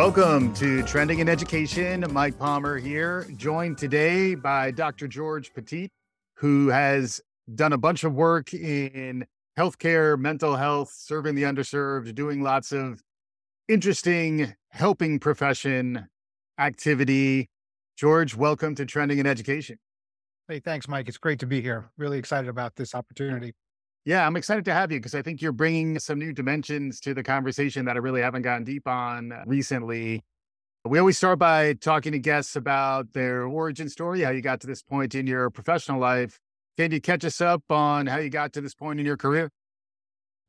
Welcome to Trending in Education. Mike Palmer here, joined today by Dr. George Petit, who has done a bunch of work in healthcare, mental health, serving the underserved, doing lots of interesting helping profession activity. George, welcome to Trending in Education. Hey, thanks, Mike. It's great to be here. Really excited about this opportunity. Yeah, I'm excited to have you because I think you're bringing some new dimensions to the conversation that I really haven't gotten deep on uh, recently. We always start by talking to guests about their origin story, how you got to this point in your professional life. Can you catch us up on how you got to this point in your career?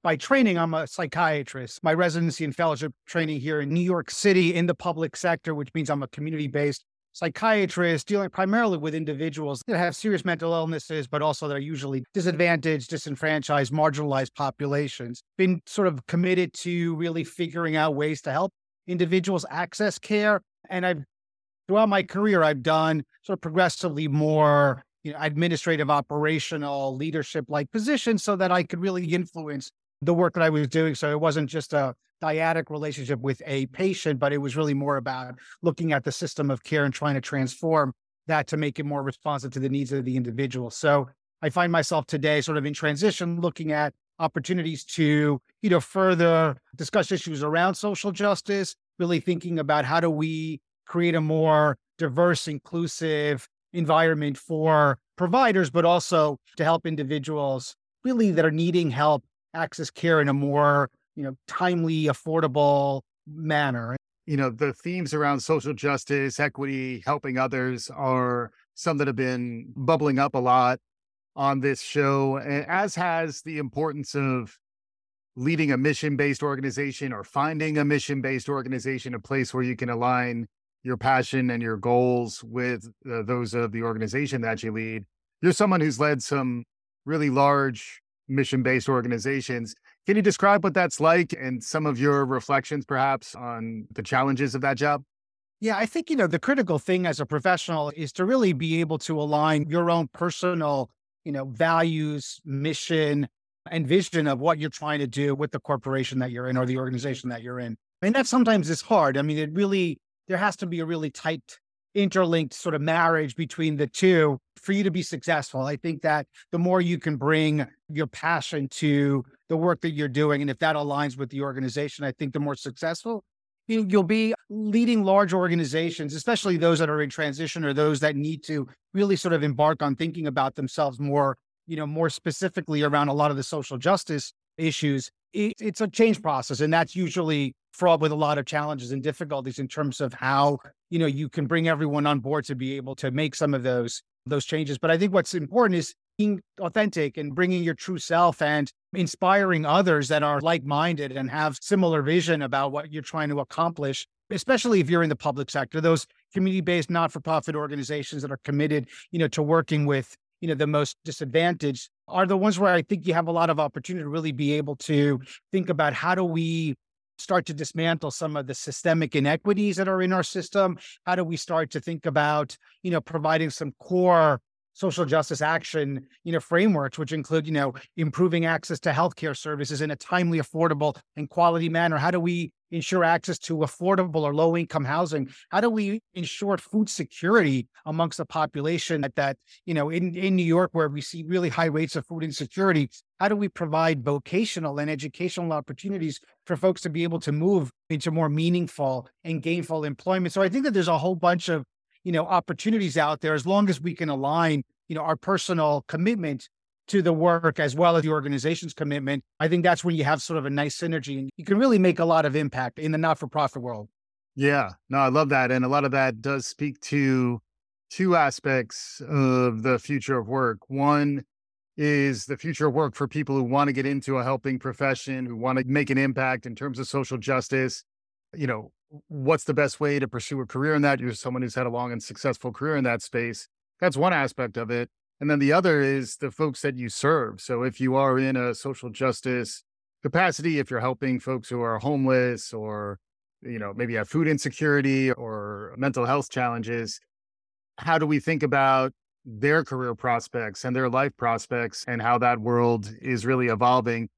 By training, I'm a psychiatrist. My residency and fellowship training here in New York City in the public sector, which means I'm a community based psychiatrist dealing primarily with individuals that have serious mental illnesses, but also that are usually disadvantaged, disenfranchised, marginalized populations. Been sort of committed to really figuring out ways to help individuals access care. And I've throughout my career, I've done sort of progressively more you know, administrative, operational, leadership like positions so that I could really influence the work that I was doing. So it wasn't just a dyadic relationship with a patient, but it was really more about looking at the system of care and trying to transform that to make it more responsive to the needs of the individual. So I find myself today sort of in transition, looking at opportunities to, you know, further discuss issues around social justice, really thinking about how do we create a more diverse, inclusive environment for providers, but also to help individuals really that are needing help access care in a more you know, timely, affordable manner. You know, the themes around social justice, equity, helping others are some that have been bubbling up a lot on this show, as has the importance of leading a mission based organization or finding a mission based organization, a place where you can align your passion and your goals with uh, those of the organization that you lead. You're someone who's led some really large mission based organizations. Can you describe what that's like and some of your reflections, perhaps, on the challenges of that job? Yeah, I think, you know, the critical thing as a professional is to really be able to align your own personal, you know, values, mission, and vision of what you're trying to do with the corporation that you're in or the organization that you're in. And that sometimes is hard. I mean, it really, there has to be a really tight interlinked sort of marriage between the two for you to be successful. I think that the more you can bring your passion to the work that you're doing, and if that aligns with the organization, I think the more successful you'll be leading large organizations, especially those that are in transition or those that need to really sort of embark on thinking about themselves more, you know, more specifically around a lot of the social justice issues. It's a change process, and that's usually fraught with a lot of challenges and difficulties in terms of how you know you can bring everyone on board to be able to make some of those those changes. But i think what's important is being authentic and bringing your true self and inspiring others that are like-minded and have similar vision about what you're trying to accomplish especially if you're in the public sector those community-based not-for-profit organizations that are committed you know to working with you know the most disadvantaged are the ones where i think you have a lot of opportunity to really be able to think about how do we start to dismantle some of the systemic inequities that are in our system? How do we start to think about, you know, providing some core social justice action, you know, frameworks, which include, you know, improving access to healthcare services in a timely, affordable, and quality manner? How do we ensure access to affordable or low income housing? How do we ensure food security amongst the population that, that, you know, in, in New York, where we see really high rates of food insecurity, how do we provide vocational and educational opportunities for folks to be able to move into more meaningful and gainful employment? So I think that there's a whole bunch of, you know, opportunities out there as long as we can align, you know, our personal commitment to the work as well as the organization's commitment, I think that's when you have sort of a nice synergy and you can really make a lot of impact in the not for profit world. Yeah, no, I love that. And a lot of that does speak to two aspects of the future of work. One is the future of work for people who want to get into a helping profession, who want to make an impact in terms of social justice. You know, what's the best way to pursue a career in that? You're someone who's had a long and successful career in that space. That's one aspect of it. And then the other is the folks that you serve. So if you are in a social justice capacity, if you're helping folks who are homeless or, you know, maybe have food insecurity or mental health challenges, how do we think about their career prospects and their life prospects and how that world is really evolving?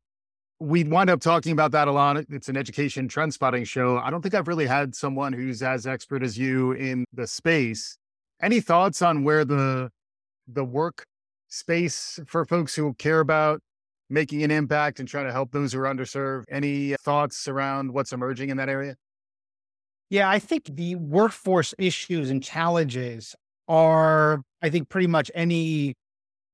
we wind up talking about that a lot. It's an education trend spotting show. I don't think I've really had someone who's as expert as you in the space. Any thoughts on where the the work space for folks who care about making an impact and trying to help those who are underserved? Any thoughts around what's emerging in that area? Yeah, I think the workforce issues and challenges are, I think, pretty much any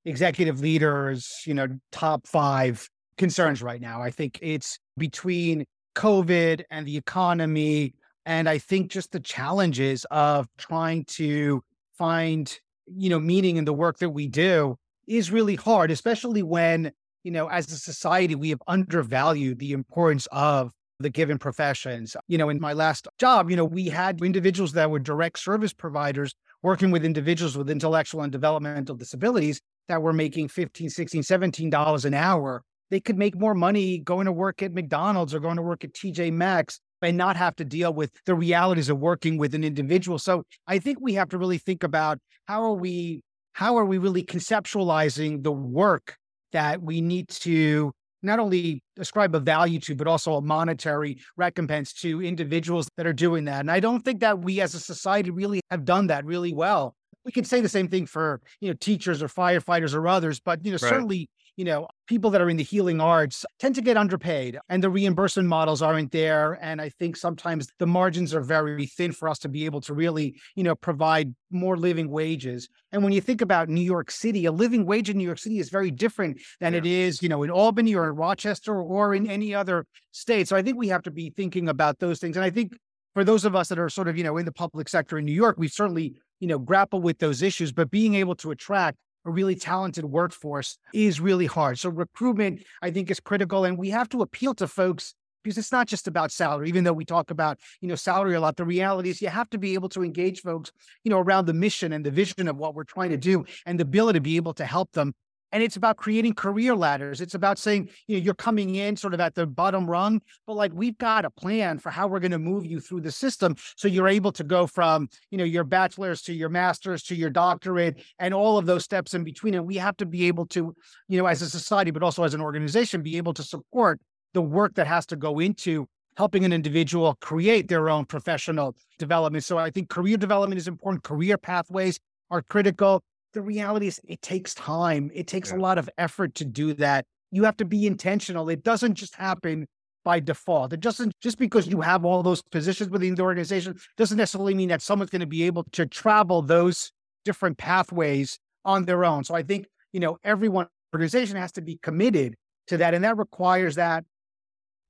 executive leaders, you know, top five concerns right now. I think it's between COVID and the economy. And I think just the challenges of trying to find, you know, meaning in the work that we do is really hard, especially when, you know, as a society, we have undervalued the importance of the given professions. You know, in my last job, you know, we had individuals that were direct service providers working with individuals with intellectual and developmental disabilities that were making 15, 16, 17 dollars an hour they could make more money going to work at McDonald's or going to work at TJ Maxx and not have to deal with the realities of working with an individual. So I think we have to really think about how are we how are we really conceptualizing the work that we need to not only ascribe a value to, but also a monetary recompense to individuals that are doing that. And I don't think that we as a society really have done that really well. We could say the same thing for, you know, teachers or firefighters or others, but you know, right. certainly you know, people that are in the healing arts tend to get underpaid and the reimbursement models aren't there. And I think sometimes the margins are very thin for us to be able to really, you know, provide more living wages. And when you think about New York City, a living wage in New York City is very different than yeah. it is, you know, in Albany or in Rochester or in any other state. So I think we have to be thinking about those things. And I think for those of us that are sort of, you know, in the public sector in New York, we certainly, you know, grapple with those issues, but being able to attract a really talented workforce is really hard. So recruitment, I think, is critical, and we have to appeal to folks because it's not just about salary. Even though we talk about you know salary a lot, the reality is you have to be able to engage folks, you know, around the mission and the vision of what we're trying to do, and the ability to be able to help them and it's about creating career ladders. It's about saying, you know, you're coming in sort of at the bottom rung, but like we've got a plan for how we're going to move you through the system. So you're able to go from, you know, your bachelor's to your master's to your doctorate and all of those steps in between. And we have to be able to, you know, as a society, but also as an organization, be able to support the work that has to go into helping an individual create their own professional development. So I think career development is important. Career pathways are critical the reality is it takes time. It takes yeah. a lot of effort to do that. You have to be intentional. It doesn't just happen by default. It doesn't just because you have all those positions within the organization doesn't necessarily mean that someone's going to be able to travel those different pathways on their own. So I think, you know, everyone organization has to be committed to that. And that requires that,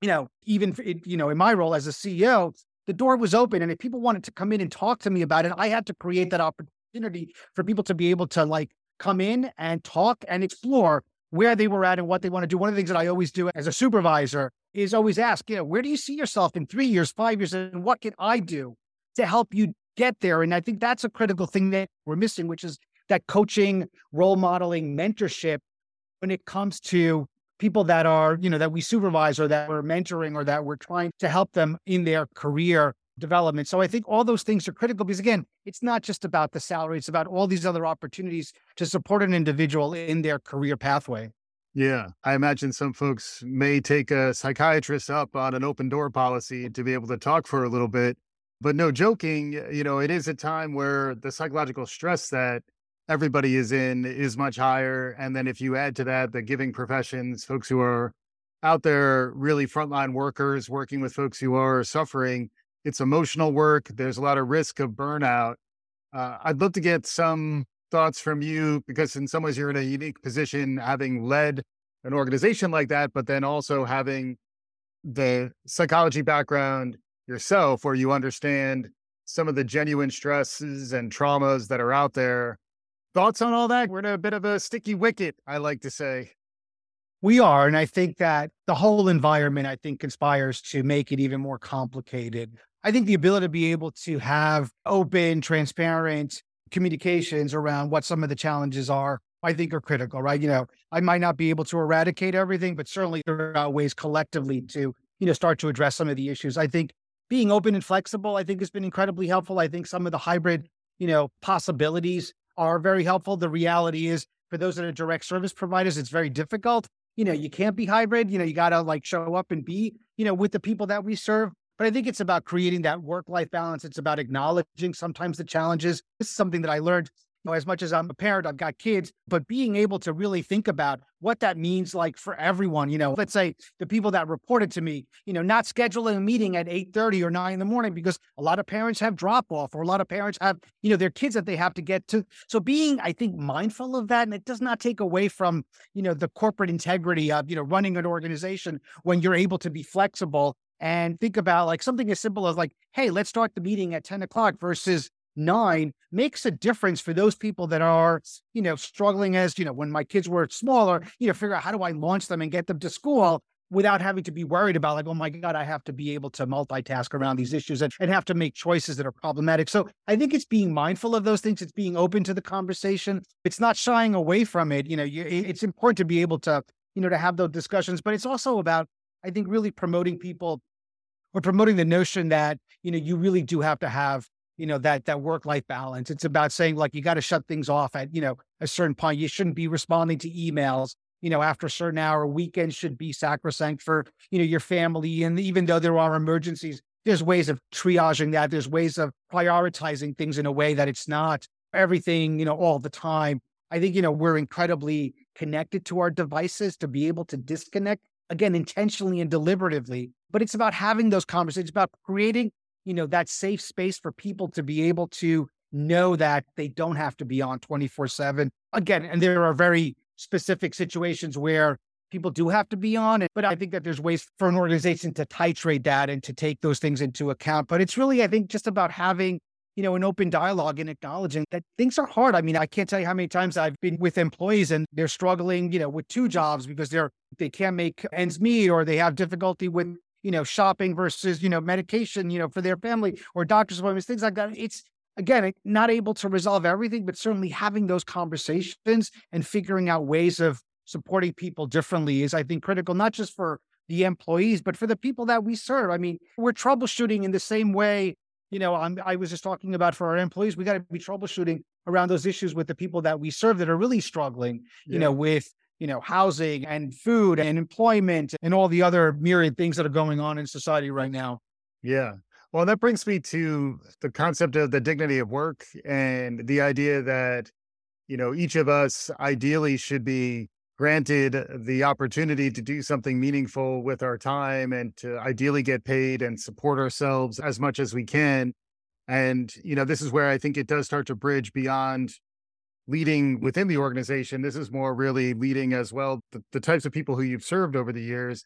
you know, even, you know, in my role as a CEO, the door was open. And if people wanted to come in and talk to me about it, I had to create that opportunity opportunity for people to be able to like come in and talk and explore where they were at and what they want to do. One of the things that I always do as a supervisor is always ask, you know, where do you see yourself in three years, five years, and what can I do to help you get there? And I think that's a critical thing that we're missing, which is that coaching, role modeling, mentorship when it comes to people that are, you know, that we supervise or that we're mentoring or that we're trying to help them in their career development. So I think all those things are critical because again, it's not just about the salary, it's about all these other opportunities to support an individual in their career pathway. Yeah, I imagine some folks may take a psychiatrist up on an open door policy to be able to talk for a little bit. But no joking, you know, it is a time where the psychological stress that everybody is in is much higher. And then if you add to that the giving professions, folks who are out there really frontline workers working with folks who are suffering, it's emotional work. There's a lot of risk of burnout. Uh, I'd love to get some thoughts from you because, in some ways, you're in a unique position having led an organization like that, but then also having the psychology background yourself, where you understand some of the genuine stresses and traumas that are out there. Thoughts on all that? We're in a bit of a sticky wicket, I like to say. We are. And I think that the whole environment, I think, conspires to make it even more complicated. I think the ability to be able to have open, transparent communications around what some of the challenges are, I think are critical, right? You know, I might not be able to eradicate everything, but certainly there are ways collectively to, you know, start to address some of the issues. I think being open and flexible, I think has been incredibly helpful. I think some of the hybrid, you know, possibilities are very helpful. The reality is for those that are direct service providers, it's very difficult you know, you can't be hybrid. You know, you got to like show up and be, you know, with the people that we serve. But I think it's about creating that work life balance. It's about acknowledging sometimes the challenges. This is something that I learned You know, as much as I'm a parent, I've got kids, but being able to really think about what that means like for everyone, you know, let's say the people that reported to me, you know, not scheduling a meeting at 8:30 or 9 in the morning because a lot of parents have drop off or a lot of parents have, you know, their kids that they have to get to. So being, I think, mindful of that, and it does not take away from, you know, the corporate integrity of, you know, running an organization when you're able to be flexible and think about like something as simple as like, hey, let's start the meeting at 10 o'clock versus nine makes a difference for those people that are, you know, struggling as, you know, when my kids were smaller, you know, figure out how do I launch them and get them to school without having to be worried about like, oh my God, I have to be able to multitask around these issues and, and have to make choices that are problematic. So I think it's being mindful of those things. It's being open to the conversation. It's not shying away from it. You know, you, it's important to be able to, you know, to have those discussions, but it's also about, I think, really promoting people or promoting the notion that, you know, you really do have to have you know that that work life balance. It's about saying like you got to shut things off at you know a certain point. You shouldn't be responding to emails. You know after a certain hour weekends should be sacrosanct for you know your family and even though there are emergencies there's ways of triaging that. There's ways of prioritizing things in a way that it's not everything you know all the time. I think you know we're incredibly connected to our devices to be able to disconnect again intentionally and deliberatively but it's about having those conversations about creating you know, that safe space for people to be able to know that they don't have to be on 24 7. Again, and there are very specific situations where people do have to be on it. But I think that there's ways for an organization to titrate that and to take those things into account. But it's really, I think, just about having, you know, an open dialogue and acknowledging that things are hard. I mean, I can't tell you how many times I've been with employees and they're struggling, you know, with two jobs because they're they can't make ends meet or they have difficulty with you know, shopping versus, you know, medication, you know, for their family or doctor's appointments, things like that. It's again, not able to resolve everything, but certainly having those conversations and figuring out ways of supporting people differently is, I think, critical, not just for the employees, but for the people that we serve. I mean, we're troubleshooting in the same way. You know, I'm, I was just talking about for our employees, we got to be troubleshooting around those issues with the people that we serve that are really struggling, yeah. you know, with you know, housing and food and employment and all the other myriad things that are going on in society right now. Yeah. Well, that brings me to the concept of the dignity of work and the idea that, you know, each of us ideally should be granted the opportunity to do something meaningful with our time and to ideally get paid and support ourselves as much as we can. And, you know, this is where I think it does start to bridge beyond leading within the organization. This is more really leading as well the, the types of people who you've served over the years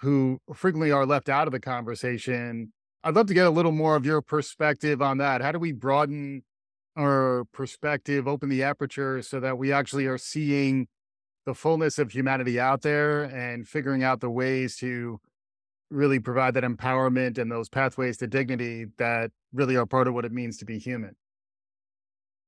who frequently are left out of the conversation. I'd love to get a little more of your perspective on that. How do we broaden our perspective, open the aperture so that we actually are seeing the fullness of humanity out there and figuring out the ways to really provide that empowerment and those pathways to dignity that really are part of what it means to be human?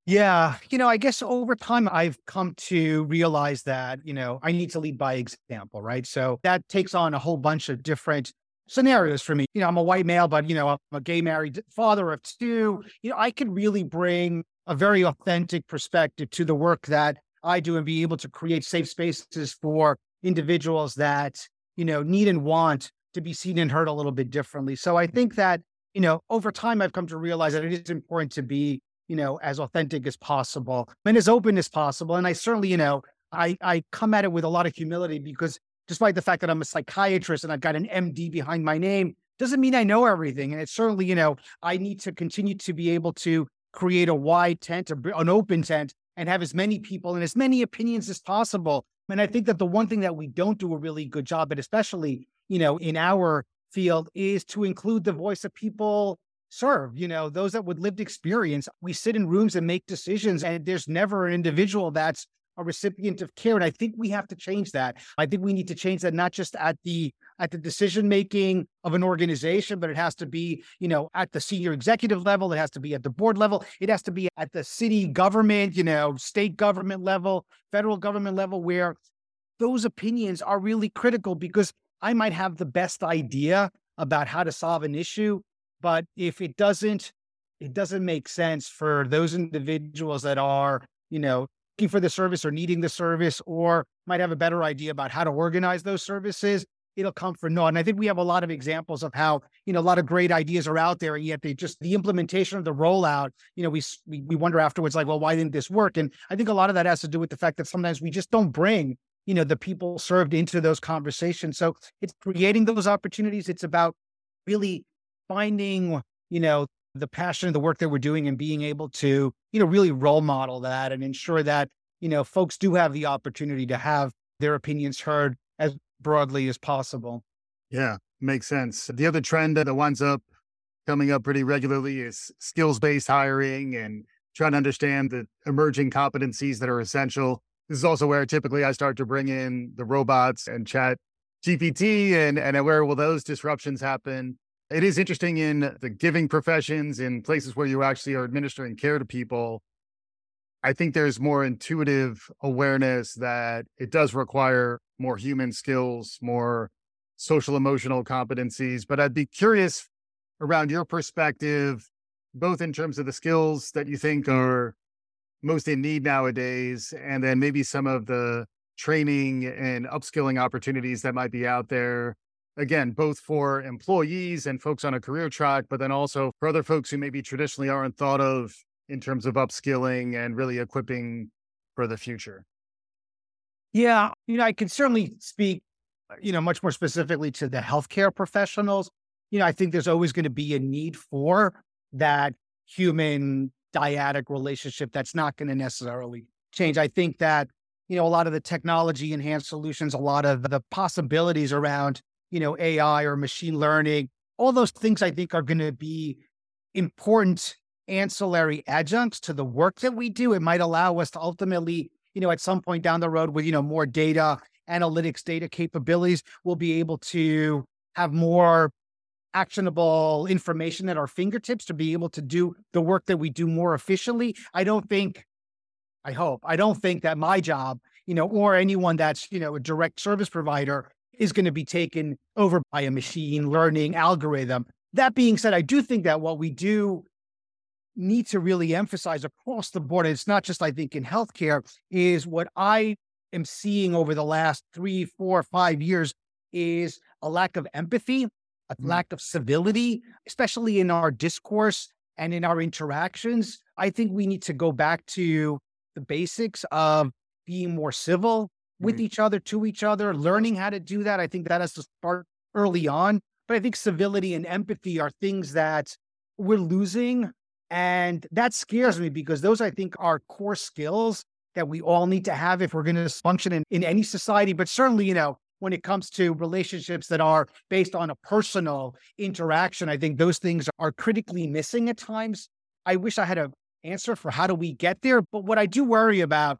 Yeah. You know, I guess over time, I've come to realize that, you know, I need to lead by example, right? So that takes on a whole bunch of different scenarios for me. You know, I'm a white male, but, you know, I'm a gay married father of two. You know, I can really bring a very authentic perspective to the work that I do and be able to create safe spaces for individuals that, you know, need and want to be seen and heard a little bit differently. So I think that, you know, over time, I've come to realize that it is important to be you know, as authentic as possible and as open as possible. And I certainly, you know, I, I come at it with a lot of humility because despite the fact that I'm a psychiatrist and I've got an MD behind my name, doesn't mean I know everything. And it's certainly, you know, I need to continue to be able to create a wide tent, an open tent, and have as many people and as many opinions as possible. And I think that the one thing that we don't do a really good job at, especially, you know, in our field, is to include the voice of people serve, you know, those that with lived experience. We sit in rooms and make decisions, and there's never an individual that's a recipient of care. And I think we have to change that. I think we need to change that not just at the at the decision making of an organization, but it has to be, you know, at the senior executive level, it has to be at the board level, it has to be at the city government, you know, state government level, federal government level, where those opinions are really critical because I might have the best idea about how to solve an issue, but if it doesn't, it doesn't make sense for those individuals that are, you know, looking for the service or needing the service, or might have a better idea about how to organize those services, it'll come for naught. And I think we have a lot of examples of how, you know, a lot of great ideas are out there, and yet they just the implementation of the rollout, you know, we we, we wonder afterwards, like, well, why didn't this work? And I think a lot of that has to do with the fact that sometimes we just don't bring you know the people served into those conversations so it's creating those opportunities it's about really finding you know the passion of the work that we're doing and being able to, you know, really role model that and ensure that, you know, folks do have the opportunity to have their opinions heard as broadly as possible. Yeah, makes sense. The other trend that winds up coming up pretty regularly is skills based hiring and trying to understand the emerging competencies that are essential. This is also where typically I start to bring in the robots and chat GPT and, and where will those disruptions happen? It is interesting in the giving professions, in places where you actually are administering care to people. I think there's more intuitive awareness that it does require more human skills, more social emotional competencies. But I'd be curious around your perspective, both in terms of the skills that you think are most in need nowadays, and then maybe some of the training and upskilling opportunities that might be out there again, both for employees and folks on a career track, but then also for other folks who maybe traditionally aren't thought of in terms of upskilling and really equipping for the future? Yeah, you know, I can certainly speak, uh, you know, much more specifically to the healthcare professionals. You know, I think there's always going to be a need for that human dyadic relationship that's not going to necessarily change. I think that, you know, a lot of the technology enhanced solutions, a lot of the possibilities around you know, AI or machine learning, all those things I think are going to be important ancillary adjuncts to the work that we do. It might allow us to ultimately, you know, at some point down the road with, you know, more data, analytics, data capabilities, we'll be able to have more actionable information at our fingertips to be able to do the work that we do more efficiently. I don't think, I hope, I don't think that my job, you know, or anyone that's, you know, a direct service provider is going to be taken over by a machine learning algorithm. That being said, I do think that what we do need to really emphasize across the board, and it's not just, I think, in healthcare, is what I am seeing over the last three, four, five years is a lack of empathy, a mm-hmm. lack of civility, especially in our discourse and in our interactions. I think we need to go back to the basics of being more civil, with mm-hmm. each other, to each other, learning how to do that. I think that has to start early on. But I think civility and empathy are things that we're losing. And that scares me because those, I think, are core skills that we all need to have if we're going to function in, in any society. But certainly, you know, when it comes to relationships that are based on a personal interaction, I think those things are critically missing at times. I wish I had an answer for how do we get there. But what I do worry about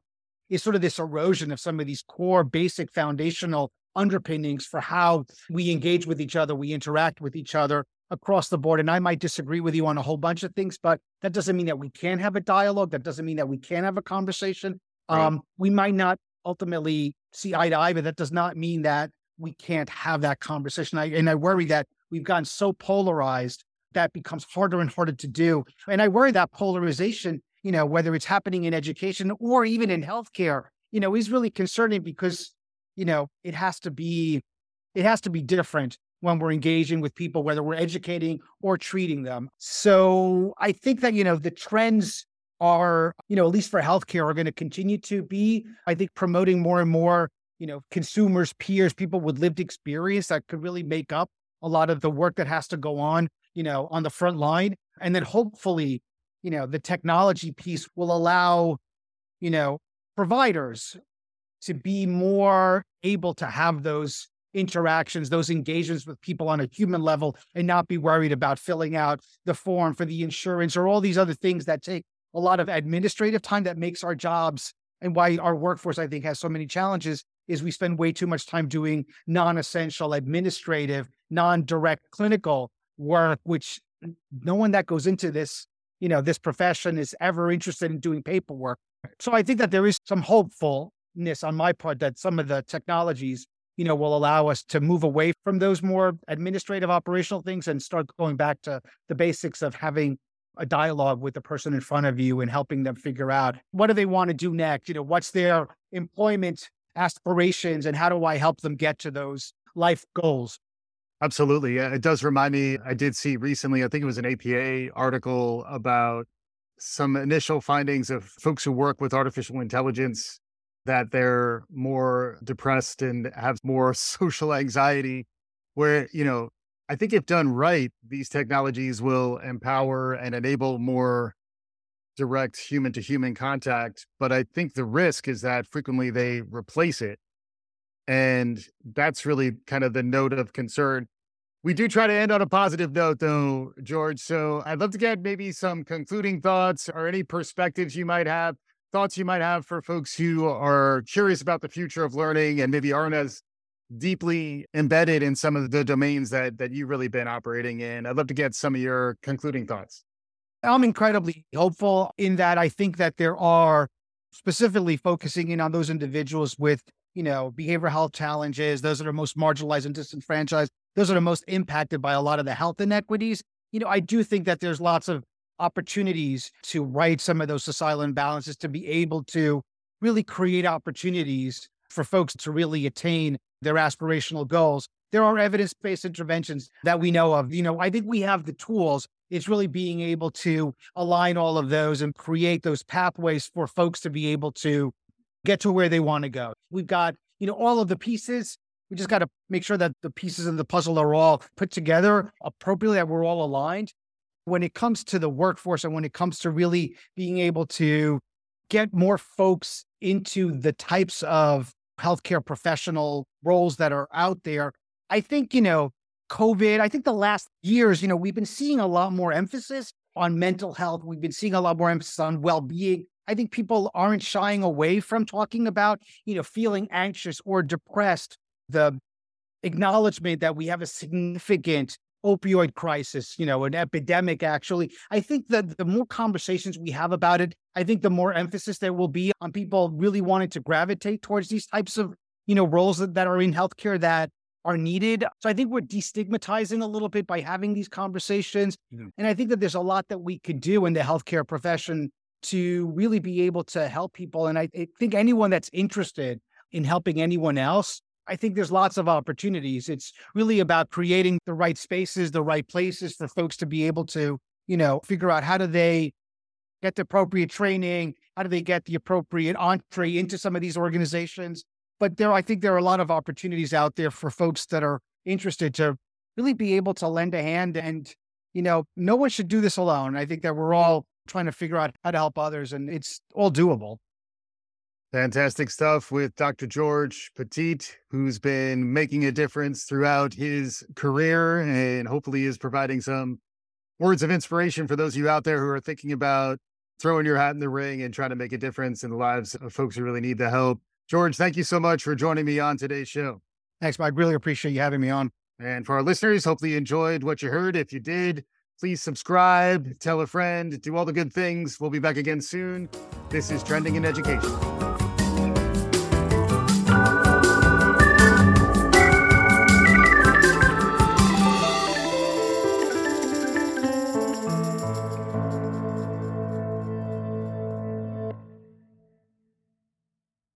is sort of this erosion of some of these core basic foundational underpinnings for how we engage with each other, we interact with each other across the board. And I might disagree with you on a whole bunch of things, but that doesn't mean that we can't have a dialogue. That doesn't mean that we can't have a conversation. Right. Um, we might not ultimately see eye to eye, but that does not mean that we can't have that conversation. I, and I worry that we've gotten so polarized that becomes harder and harder to do. And I worry that polarization you know, whether it's happening in education or even in healthcare, you know, is really concerning because, you know, it has to be, it has to be different when we're engaging with people, whether we're educating or treating them. So I think that, you know, the trends are, you know, at least for healthcare are going to continue to be, I think, promoting more and more, you know, consumers, peers, people with lived experience that could really make up a lot of the work that has to go on, you know, on the front line. And then hopefully you know, the technology piece will allow, you know, providers to be more able to have those interactions, those engagements with people on a human level and not be worried about filling out the form for the insurance or all these other things that take a lot of administrative time that makes our jobs and why our workforce, I think, has so many challenges is we spend way too much time doing non-essential administrative, non-direct clinical work, which no one that goes into this you know, this profession is ever interested in doing paperwork. So I think that there is some hopefulness on my part that some of the technologies, you know, will allow us to move away from those more administrative operational things and start going back to the basics of having a dialogue with the person in front of you and helping them figure out what do they want to do next? You know, what's their employment aspirations and how do I help them get to those life goals? Absolutely. It does remind me. I did see recently, I think it was an APA article about some initial findings of folks who work with artificial intelligence that they're more depressed and have more social anxiety. Where, you know, I think if done right, these technologies will empower and enable more direct human to human contact. But I think the risk is that frequently they replace it. And that's really kind of the note of concern. We do try to end on a positive note, though, George. So I'd love to get maybe some concluding thoughts or any perspectives you might have, thoughts you might have for folks who are curious about the future of learning and maybe aren't as deeply embedded in some of the domains that that you've really been operating in. I'd love to get some of your concluding thoughts. I'm incredibly hopeful in that I think that there are specifically focusing in on those individuals with, you know, behavioral health challenges, those that are most marginalized and disenfranchised, those are most impacted by a lot of the health inequities. You know, I do think that there's lots of opportunities to right some of those societal imbalances, to be able to really create opportunities for folks to really attain their aspirational goals. There are evidence based interventions that we know of. You know, I think we have the tools. It's really being able to align all of those and create those pathways for folks to be able to get to where they want to go. We've got, you know, all of the pieces. We just got to make sure that the pieces of the puzzle are all put together appropriately, that we're all aligned. When it comes to the workforce and when it comes to really being able to get more folks into the types of healthcare professional roles that are out there. I think, you know, COVID, I think the last years, you know, we've been seeing a lot more emphasis on mental health. We've been seeing a lot more emphasis on well being. I think people aren't shying away from talking about, you know, feeling anxious or depressed. The acknowledgement that we have a significant opioid crisis, you know, an epidemic, actually. I think that the more conversations we have about it, I think the more emphasis there will be on people really wanting to gravitate towards these types of, you know, roles that, that are in healthcare that are needed. So I think we're destigmatizing a little bit by having these conversations. Mm-hmm. And I think that there's a lot that we could do in the healthcare profession to really be able to help people. And I, I think anyone that's interested in helping anyone else I think there's lots of opportunities. It's really about creating the right spaces, the right places for folks to be able to, you know, figure out how do they get the appropriate training, how do they get the appropriate entree into some of these organizations. But there, I think there are a lot of opportunities out there for folks that are interested to really be able to lend a hand. And, you know, no one should do this alone. I think that we're mm. all trying to figure out how to help others, and it's all doable. Fantastic stuff with Dr. George Petit, who's been making a difference throughout his career and hopefully is providing some words of inspiration for those of you out there who are thinking about throwing your hat in the ring and trying to make a difference in the lives of folks who really need the help. George, thank you so much for joining me on today's show. Thanks, Mike. Really appreciate you having me on. And for our listeners, hopefully you enjoyed what you heard. If you did, please subscribe, tell a friend, do all the good things. We'll be back again soon. This is Trending in Education.